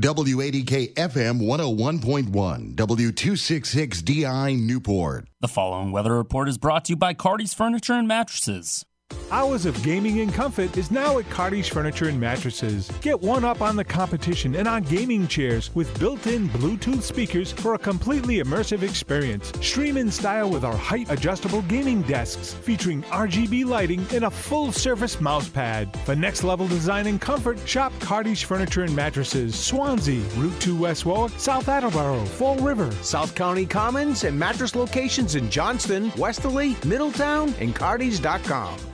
WADK FM 101.1, W266DI Newport. The following weather report is brought to you by Cardi's Furniture and Mattresses. Hours of gaming and comfort is now at Cardi's Furniture and Mattresses. Get one up on the competition and on gaming chairs with built-in Bluetooth speakers for a completely immersive experience. Stream in style with our height-adjustable gaming desks featuring RGB lighting and a full-service mouse pad. For next-level design and comfort, shop Cardi's Furniture and Mattresses, Swansea, Route 2 West Warwick, South Attleboro, Fall River, South County Commons, and mattress locations in Johnston, Westerly, Middletown, and Cardis.com.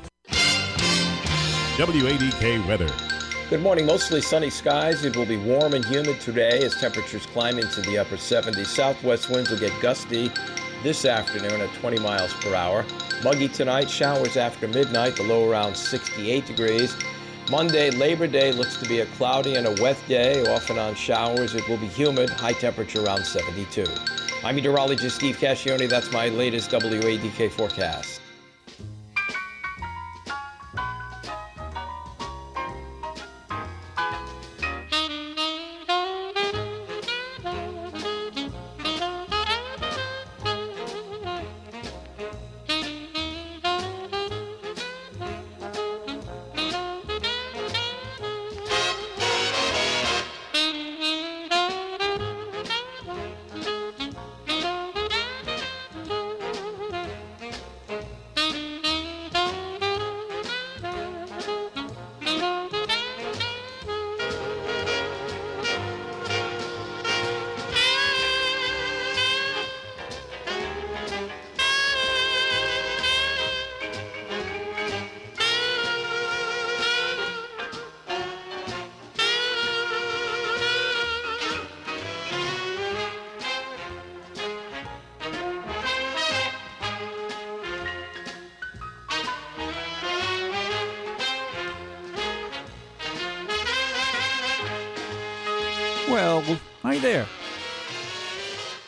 WADK weather. Good morning. Mostly sunny skies. It will be warm and humid today as temperatures climb into the upper 70s. Southwest winds will get gusty this afternoon at 20 miles per hour. Muggy tonight. Showers after midnight. The low around 68 degrees. Monday, Labor Day, looks to be a cloudy and a wet day, often on showers. It will be humid, high temperature around 72. I'm meteorologist Steve Cascione. That's my latest WADK forecast.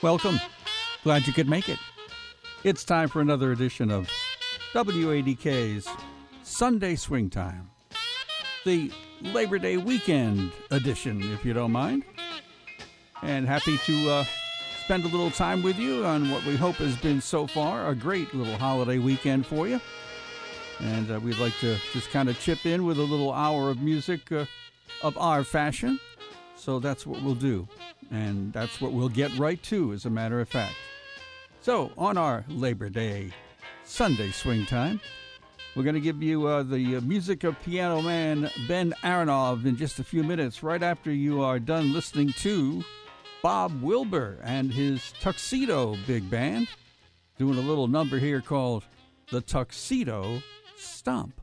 Welcome. Glad you could make it. It's time for another edition of WADK's Sunday Swing Time. The Labor Day weekend edition, if you don't mind. And happy to uh, spend a little time with you on what we hope has been so far a great little holiday weekend for you. And uh, we'd like to just kind of chip in with a little hour of music uh, of our fashion. So that's what we'll do. And that's what we'll get right to, as a matter of fact. So, on our Labor Day Sunday swing time, we're going to give you uh, the uh, music of piano man Ben Aronov in just a few minutes, right after you are done listening to Bob Wilber and his Tuxedo Big Band, doing a little number here called the Tuxedo Stomp.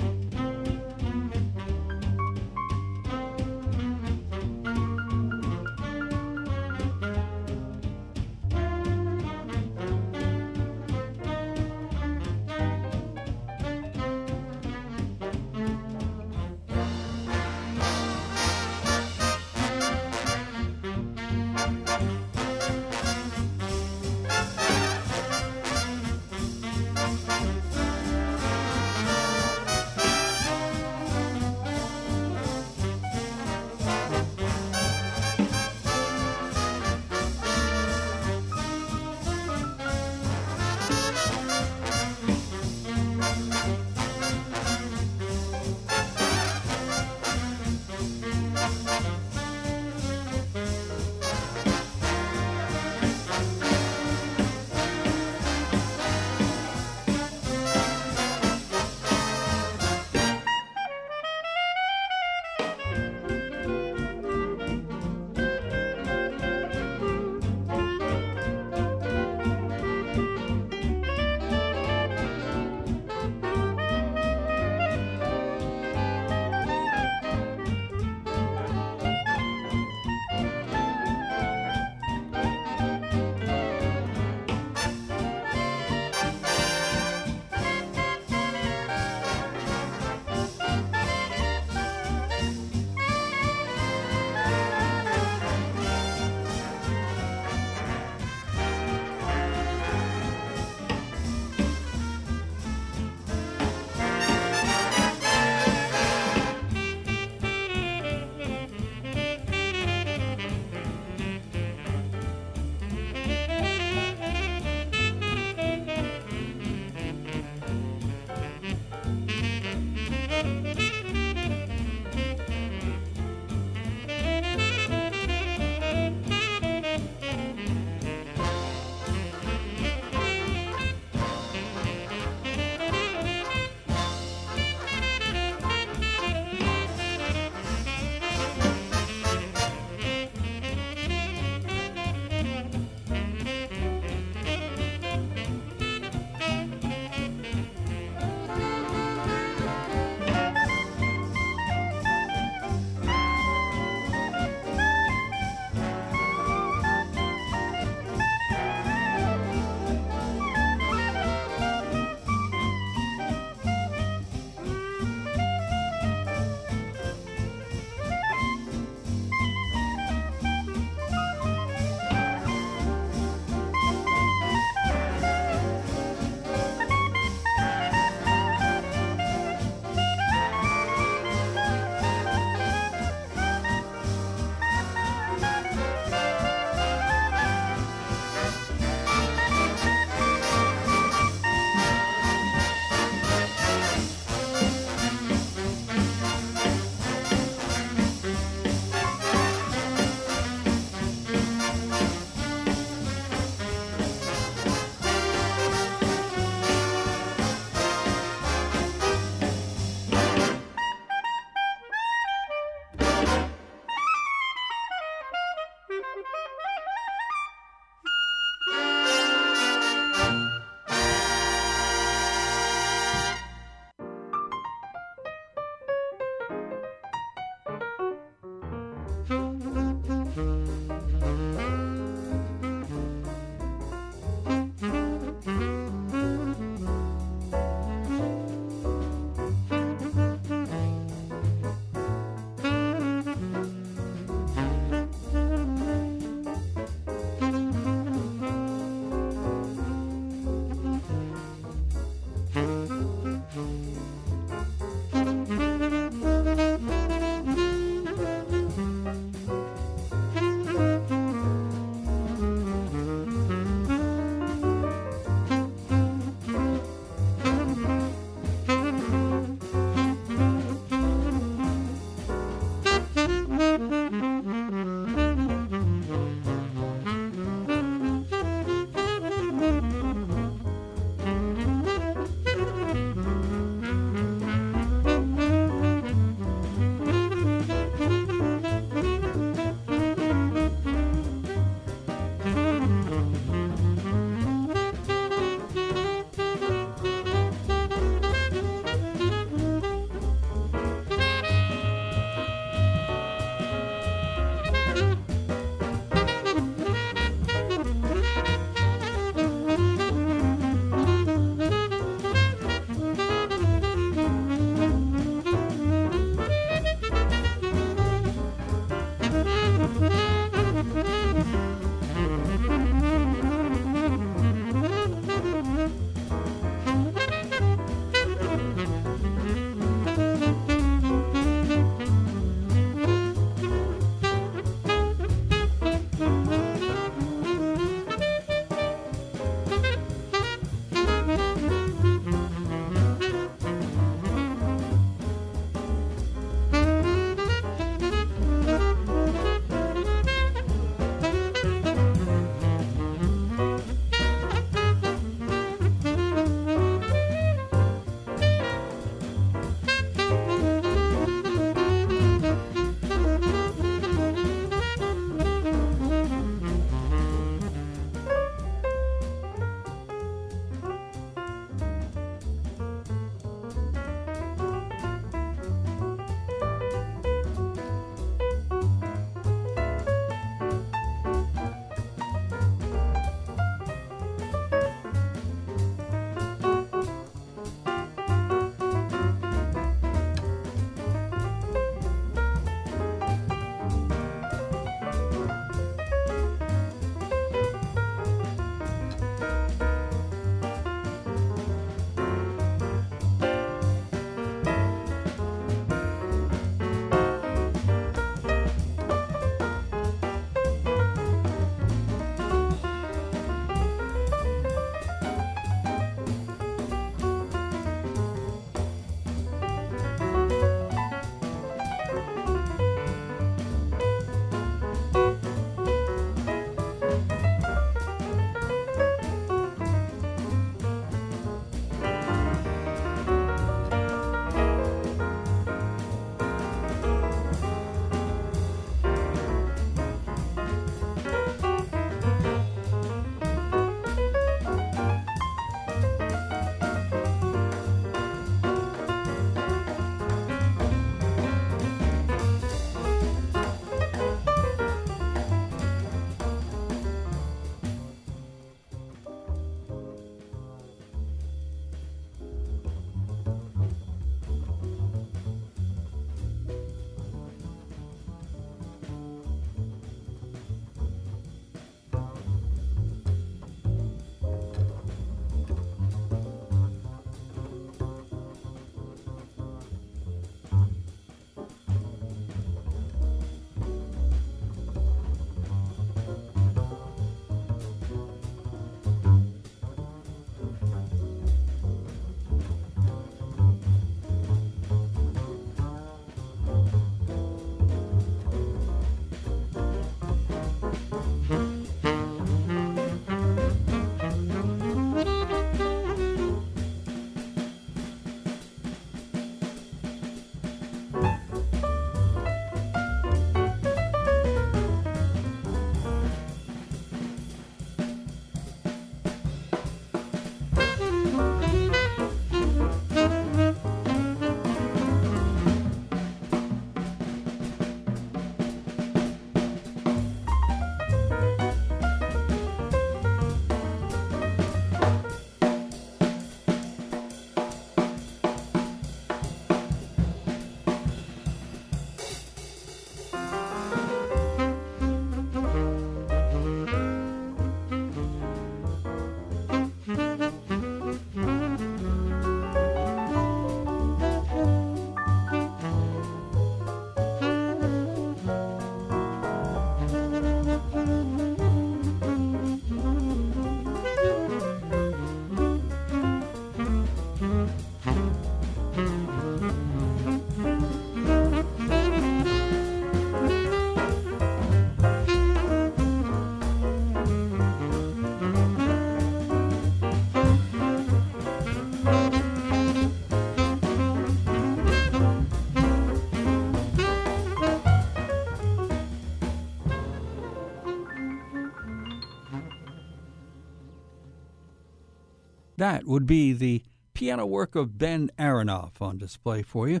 That would be the piano work of Ben Aronov on display for you.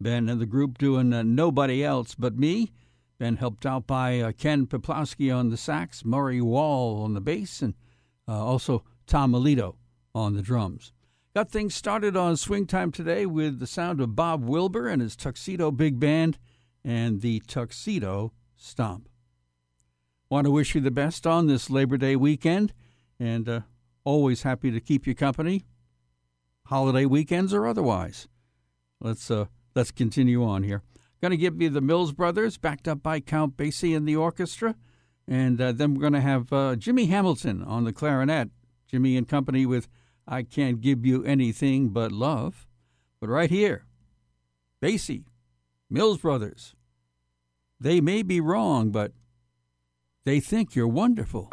Ben and the group doing uh, Nobody Else But Me. Ben helped out by uh, Ken Peplowski on the sax, Murray Wall on the bass, and uh, also Tom Melito on the drums. Got things started on Swing Time today with the sound of Bob Wilber and his Tuxedo Big Band and the Tuxedo Stomp. Want to wish you the best on this Labor Day weekend, and uh, always happy to keep you company, holiday weekends or otherwise. Let's uh, let's continue on here. Going to give you the Mills Brothers, backed up by Count Basie and the orchestra, and uh, then we're going to have uh, Jimmy Hamilton on the clarinet. Jimmy and company with "I Can't Give You Anything But Love," but right here, Basie, Mills Brothers. They may be wrong, but they think you're wonderful.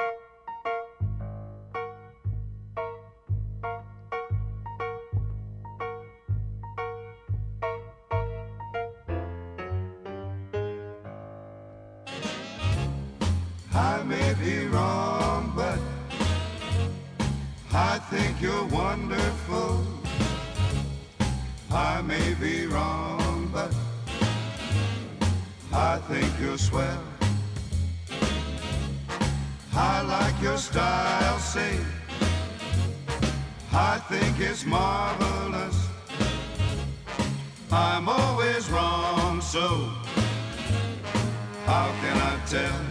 So how can I tell?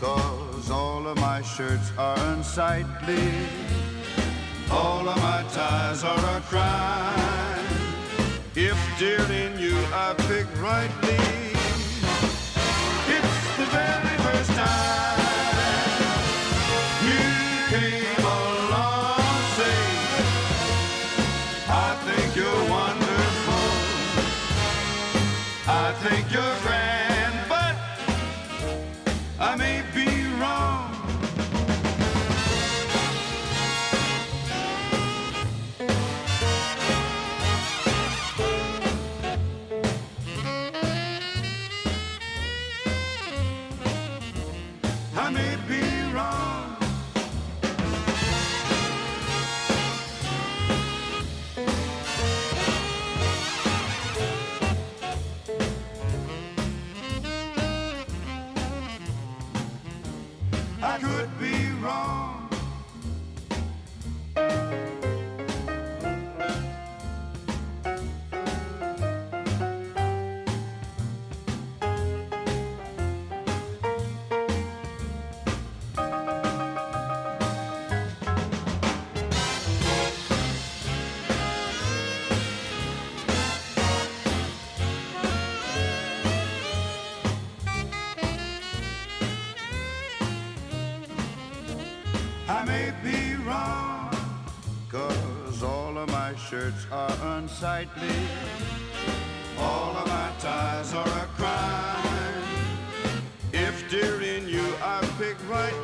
Cause all of my shirts are unsightly. All of my ties are a crime. If dear in you I pick rightly, it's the very cause all of my shirts are unsightly. All of my ties are a crime. If dear in you I pick rightly,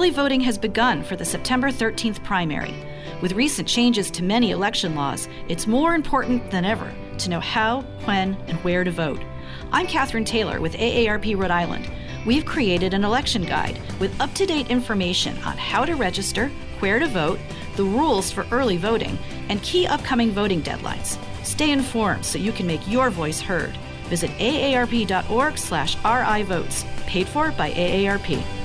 Early voting has begun for the September 13th primary. With recent changes to many election laws, it's more important than ever to know how, when, and where to vote. I'm Katherine Taylor with AARP Rhode Island. We've created an election guide with up to date information on how to register, where to vote, the rules for early voting, and key upcoming voting deadlines. Stay informed so you can make your voice heard. Visit aarp.org slash rivotes, paid for by AARP.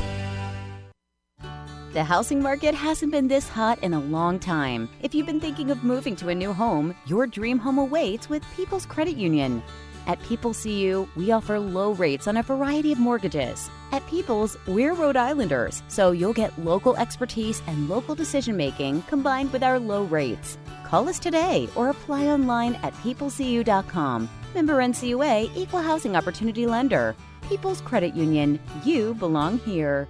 The housing market hasn't been this hot in a long time. If you've been thinking of moving to a new home, your dream home awaits with People's Credit Union. At People's CU, we offer low rates on a variety of mortgages. At People's, we're Rhode Islanders, so you'll get local expertise and local decision making combined with our low rates. Call us today or apply online at peoplescu.com. Member NCUA Equal Housing Opportunity Lender. People's Credit Union. You belong here.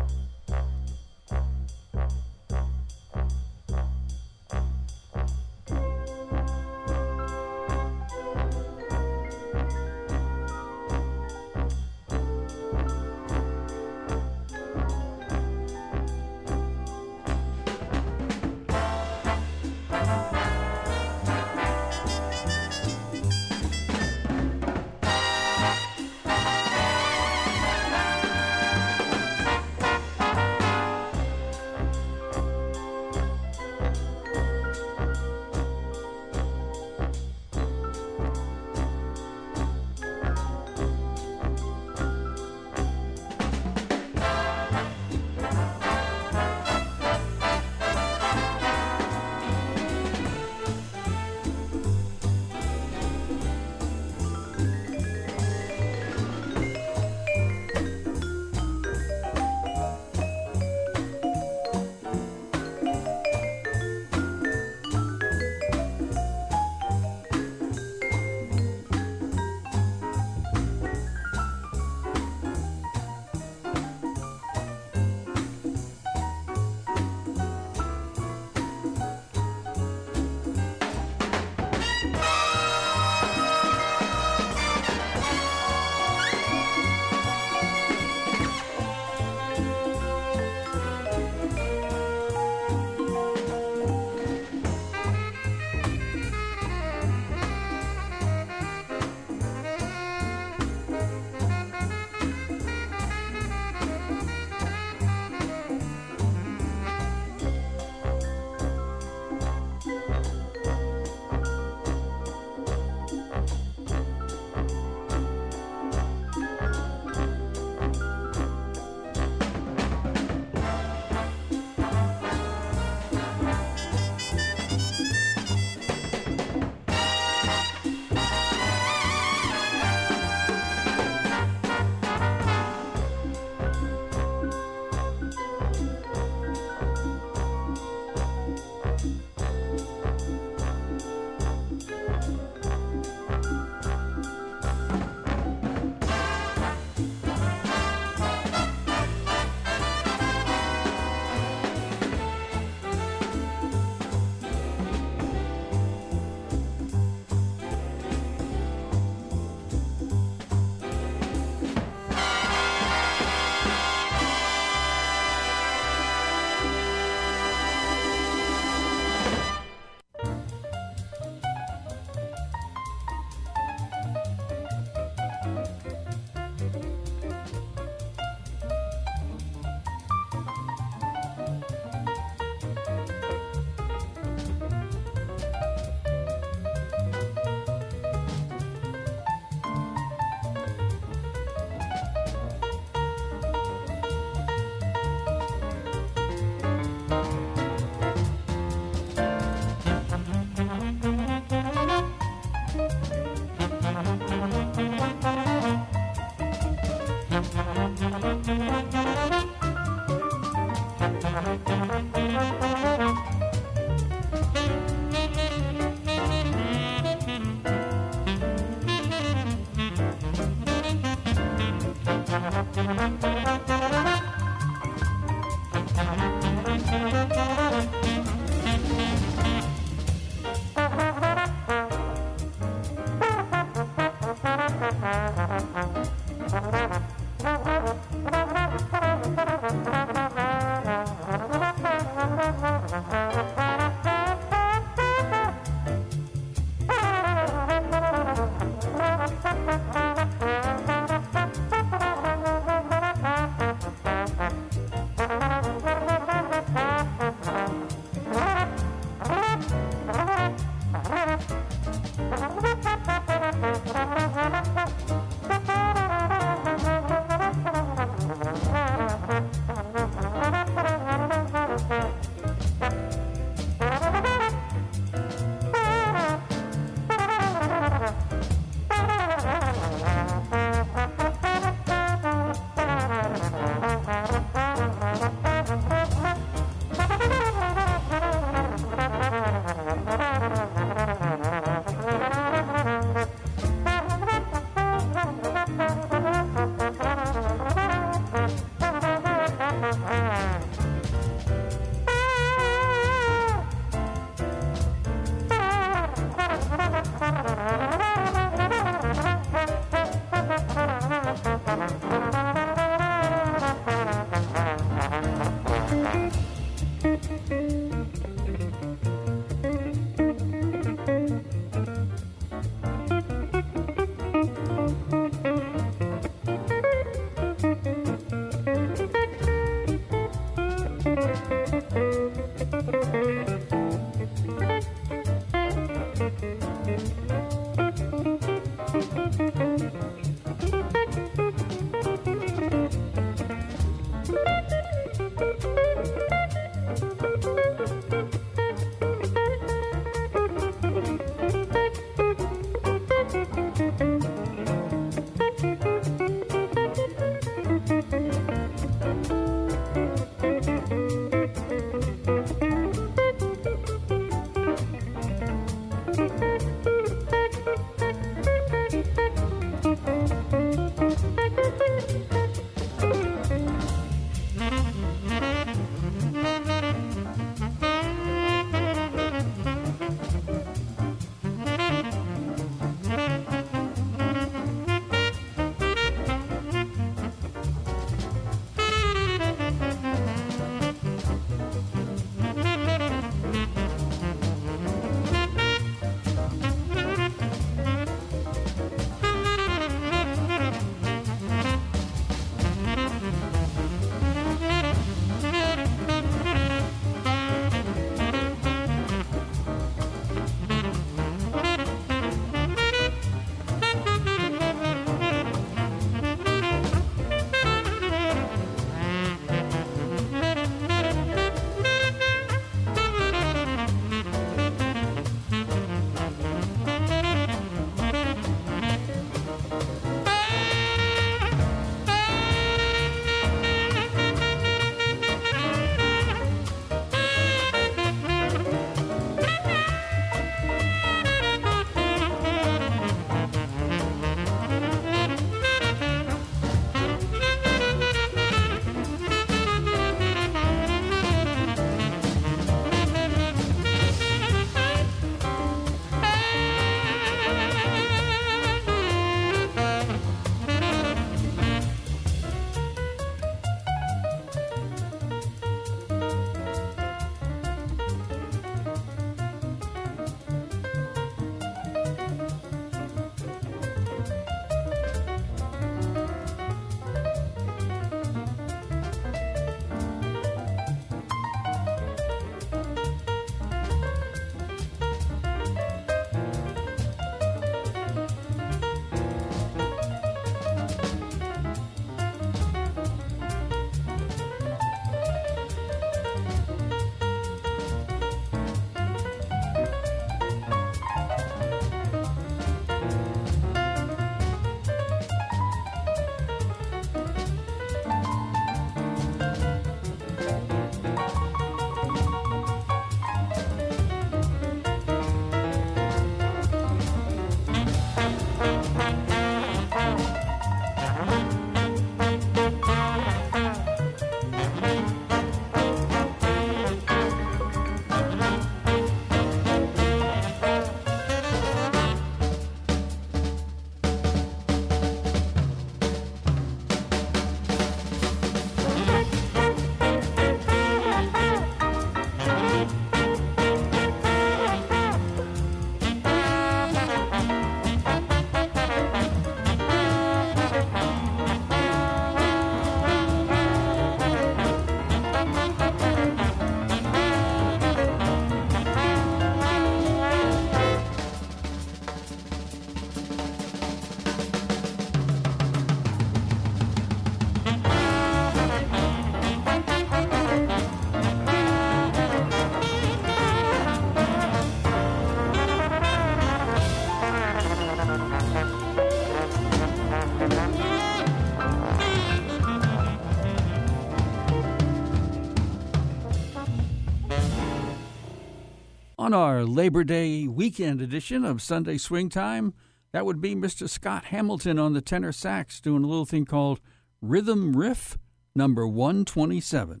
On our Labor Day weekend edition of Sunday Swing Time, that would be Mr. Scott Hamilton on the tenor sax doing a little thing called Rhythm Riff number 127.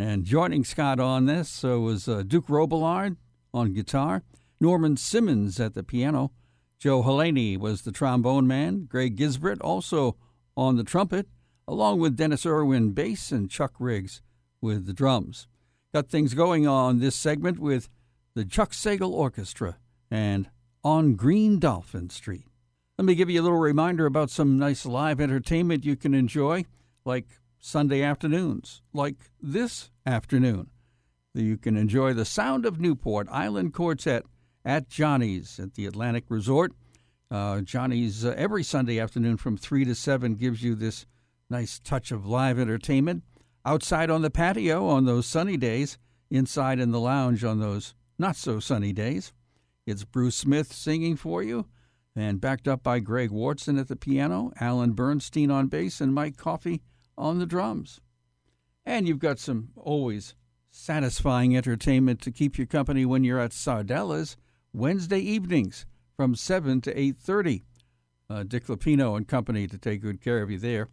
And joining Scott on this uh, was uh, Duke Robillard on guitar, Norman Simmons at the piano, Joel Helleny was the trombone man, Greg Gisbert also on the trumpet, along with Dennis Irwin bass and Chuck Riggs with the drums. Got things going on this segment with the Chuck Sagal Orchestra, and On Green Dolphin Street. Let me give you a little reminder about some nice live entertainment you can enjoy, like Sunday afternoons, like this afternoon. You can enjoy the sound of Newport Island Quartet at Johnny's at the Atlantic Resort. Uh, Johnny's uh, every Sunday afternoon from 3 to 7 gives you this nice touch of live entertainment. Outside on the patio on those sunny days, inside in the lounge on those not so sunny days. It's Bruce Smith singing for you, and backed up by Greg Watson at the piano, Alan Bernstein on bass, and Mike Coffey on the drums. And you've got some always satisfying entertainment to keep you company when you're at Sardella's Wednesday evenings from 7 to 8.30. Uh, Dick Lupino and company to take good care of you there.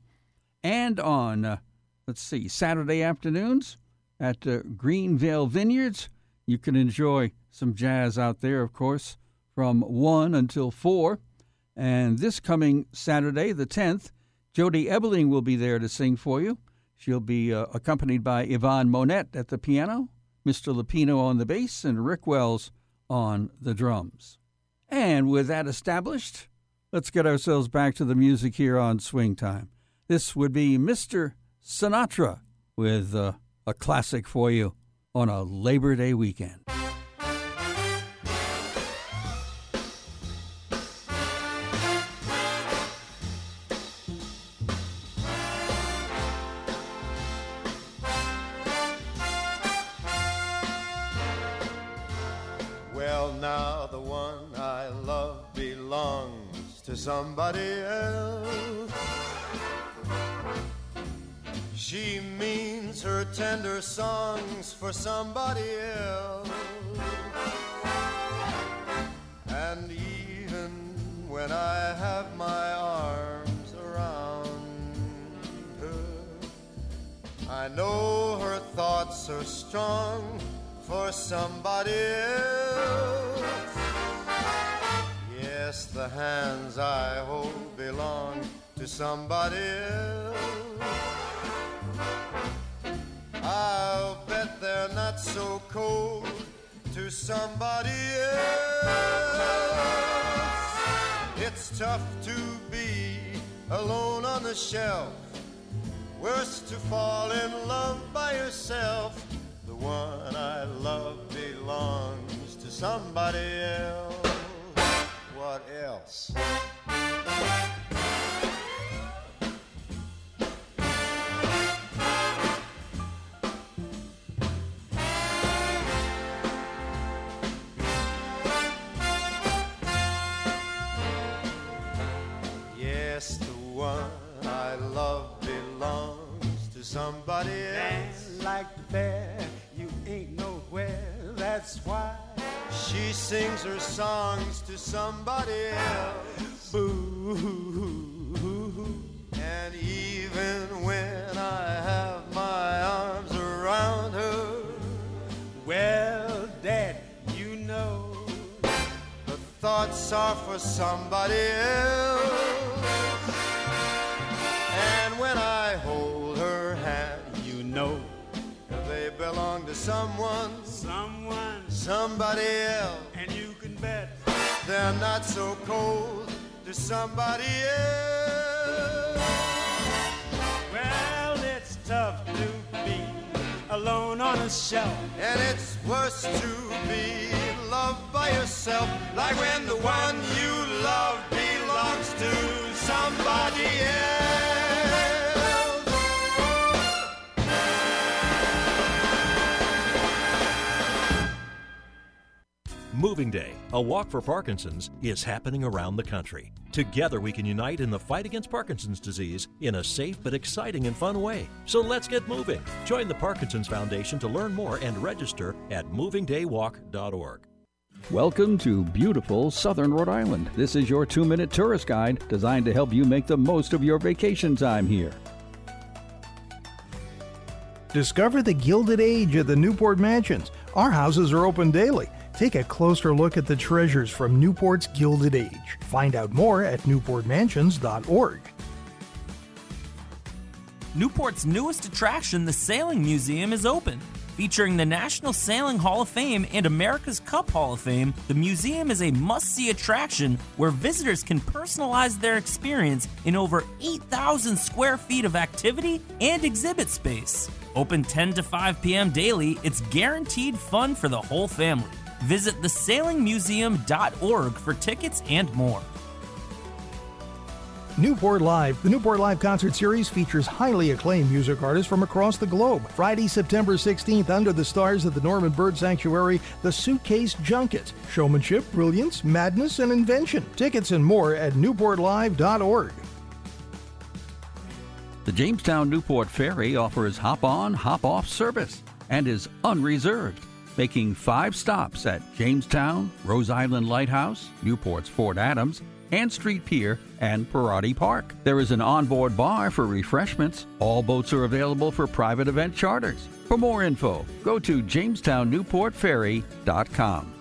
And on, uh, let's see, Saturday afternoons at uh, Greenvale Vineyards, you can enjoy some jazz out there, of course, from 1 until 4. And this coming Saturday, the 10th, Jody Ebeling will be there to sing for you. She'll be uh, accompanied by Yvonne Monette at the piano, Mr. Lupino on the bass, and Rick Wells on the drums. And with that established, let's get ourselves back to the music here on Swing Time. This would be Mr. Sinatra with uh, a classic for you on a Labor Day weekend. Well, now the one I love belongs to somebody else. She means her tender songs for somebody else. And even when I have my arms around her, I know her thoughts are strong for somebody else. Yes, the hands I hold belong to somebody else. I'll bet they're not so cold to somebody else. It's tough to be alone on the shelf. Worse to fall in love by yourself. The one I love belongs to somebody else. What else? Somebody else. like the bear, you ain't nowhere. That's why She sings her songs to somebody else. boo. And even when I have my arms around her, Well, Dad, you know the thoughts are for somebody else. Someone, someone, somebody else. and you can bet They're not so cold to somebody else. Well, it's tough to be alone on a shelf. And it's worse to be loved by yourself, like when the one you love belongs to somebody else. Moving Day, a walk for Parkinson's, is happening around the country. Together we can unite in the fight against Parkinson's disease in a safe but exciting and fun way. So let's get moving. Join the Parkinson's Foundation to learn more and register at movingdaywalk.org. Welcome to beautiful southern Rhode Island. This is your two minute tourist guide designed to help you make the most of your vacation time here. Discover the Gilded Age of the Newport Mansions. Our houses are open daily. Take a closer look at the treasures from Newport's Gilded Age. Find out more at newportmansions.org. Newport's newest attraction, the Sailing Museum, is open. Featuring the National Sailing Hall of Fame and America's Cup Hall of Fame, the museum is a must see attraction where visitors can personalize their experience in over 8,000 square feet of activity and exhibit space. Open 10 to 5 p.m. daily, it's guaranteed fun for the whole family. Visit thesailingmuseum.org for tickets and more. Newport Live. The Newport Live concert series features highly acclaimed music artists from across the globe. Friday, September 16th, under the stars at the Norman Bird Sanctuary, The Suitcase Junket. Showmanship, brilliance, madness, and invention. Tickets and more at newportlive.org. The Jamestown Newport Ferry offers hop on, hop off service and is unreserved, making five stops at Jamestown, Rose Island Lighthouse, Newport's Fort Adams, Ann Street Pier, and Perrotti Park. There is an onboard bar for refreshments. All boats are available for private event charters. For more info, go to jamestownnewportferry.com.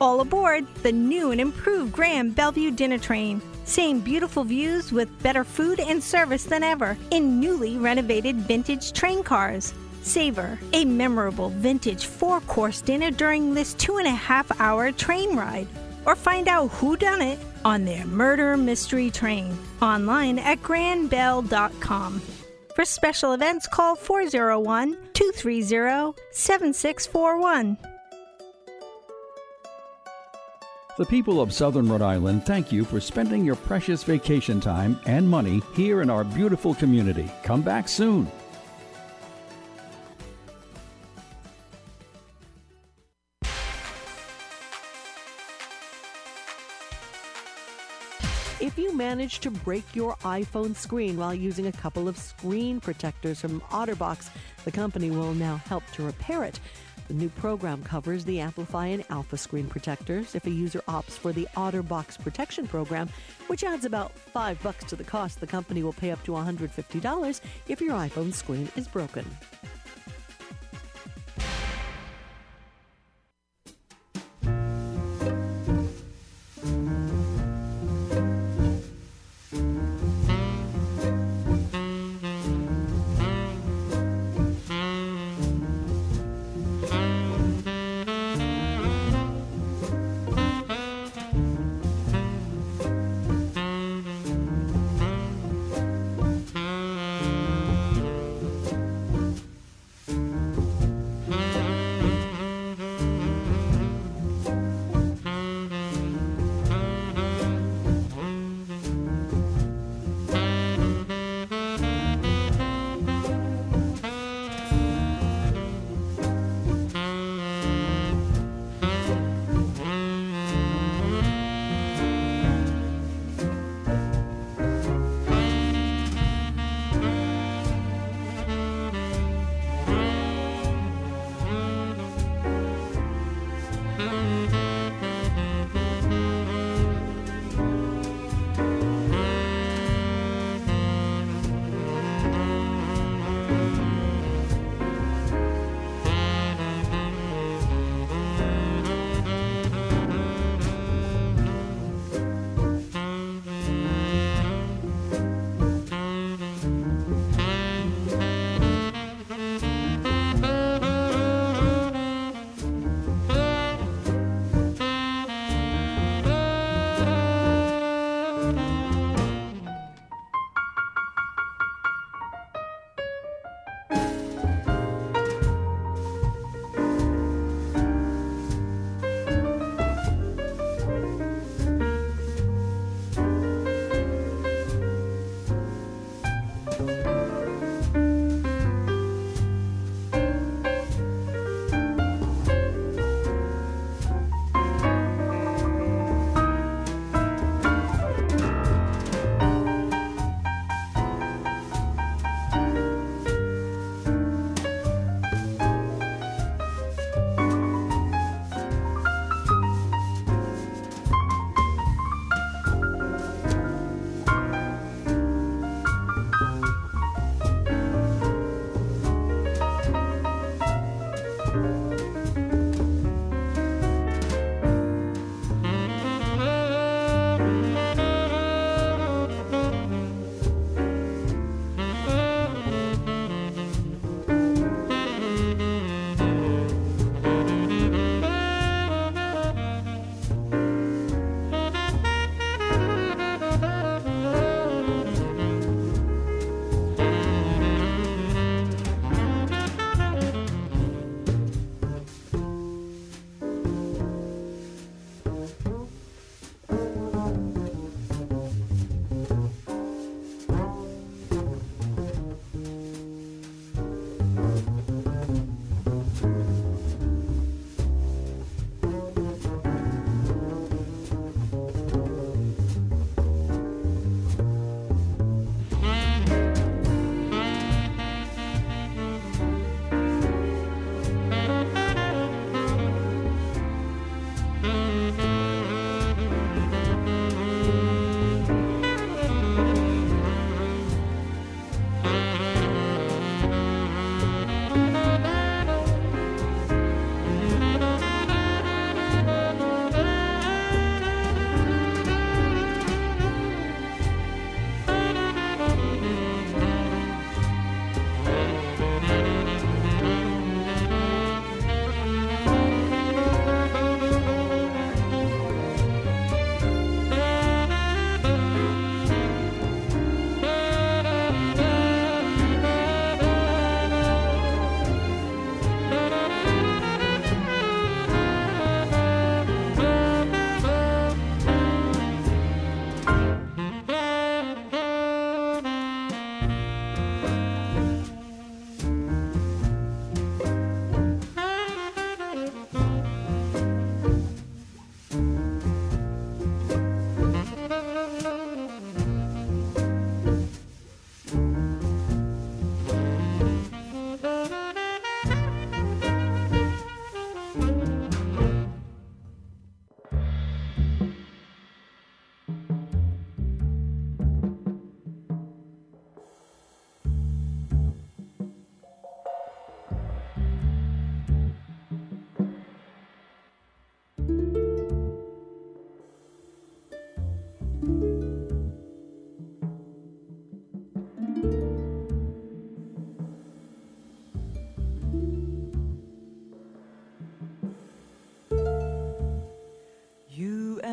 All aboard the new and improved Grand Belle Vue Dinner Train. Same beautiful views with better food and service than ever in newly renovated vintage train cars. Savor a memorable vintage four course dinner during this two and a half hour train ride. Or find out who done it on their murder mystery train online at grandbell.com. For special events, call 401 230 7641. The people of Southern Rhode Island thank you for spending your precious vacation time and money here in our beautiful community. Come back soon. If you manage to break your iPhone screen while using a couple of screen protectors from OtterBox, the company will now help to repair it. The new program covers the Amplify and Alpha screen protectors. If a user opts for the OtterBox protection program, which adds about 5 bucks to the cost, the company will pay up to $150 if your iPhone screen is broken.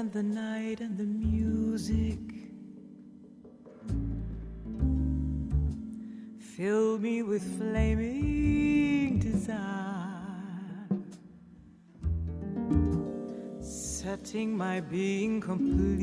And the night and the music. Fill me with flaming desire, setting my being completely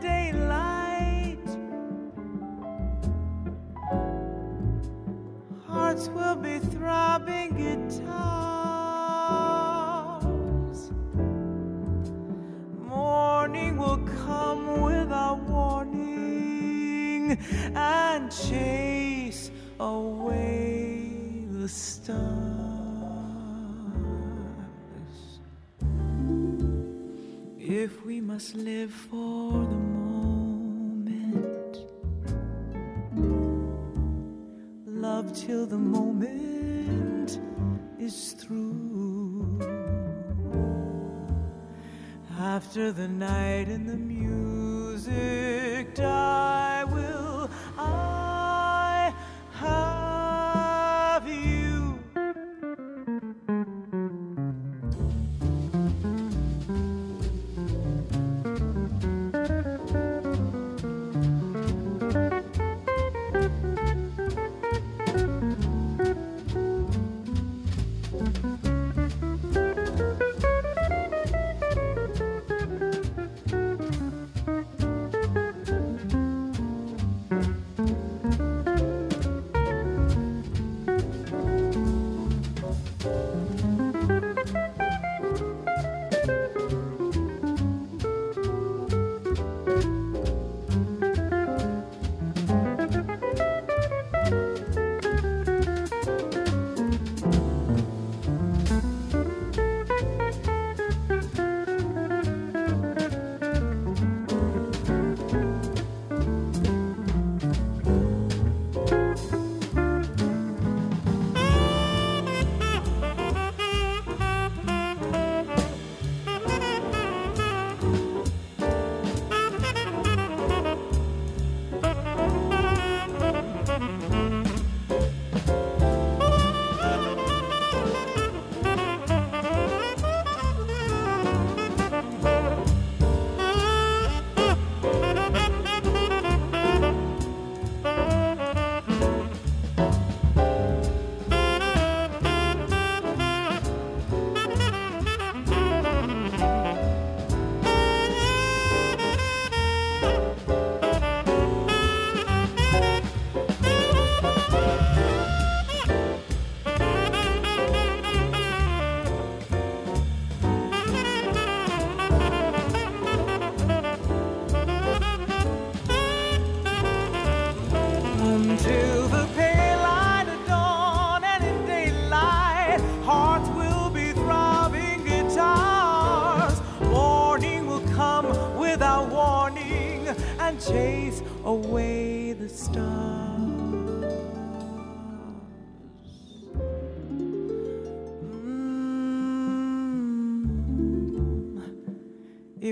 daylight. Hearts will be throbbing guitars. Morning will come without warning and chase away the stars. If we must live for the till the moment is through. After the night and the music die,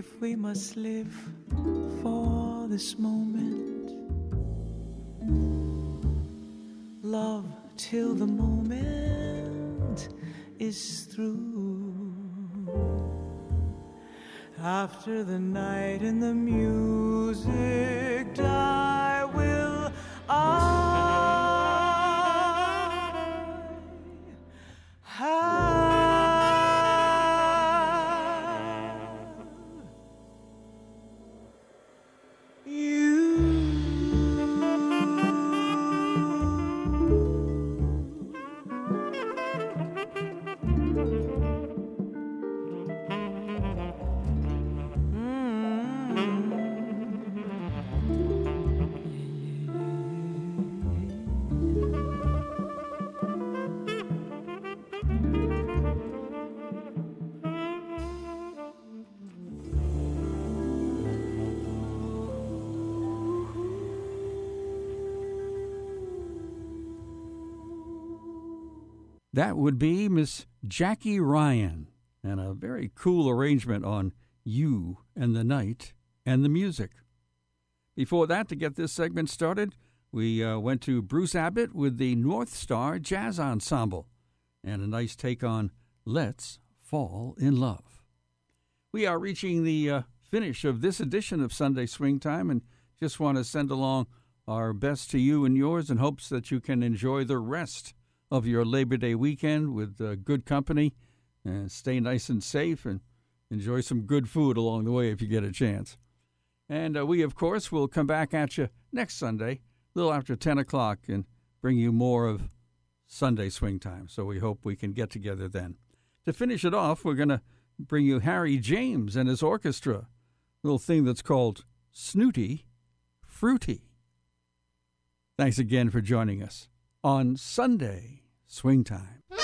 If we must live for this moment love till the moment is through. After the night and the music die, That would be Miss Jackie Ryan, and a very cool arrangement on You and the Night and the Music. Before that, to get this segment started, we uh, went to Bruce Abbott with the North Star Jazz Ensemble and a nice take on Let's Fall in Love. We are reaching the uh, finish of this edition of Sunday Swing Time and just want to send along our best to you and yours in hopes that you can enjoy the rest of your Labor Day weekend with uh, good company and stay nice and safe and enjoy some good food along the way if you get a chance. And uh, we, of course, will come back at you next Sunday, a little after 10 o'clock, and bring you more of Sunday swing time. So we hope we can get together then. To finish it off, we're going to bring you Harry James and his orchestra, a little thing that's called Snooty Fruity. Thanks again for joining us on Sunday Swing Time.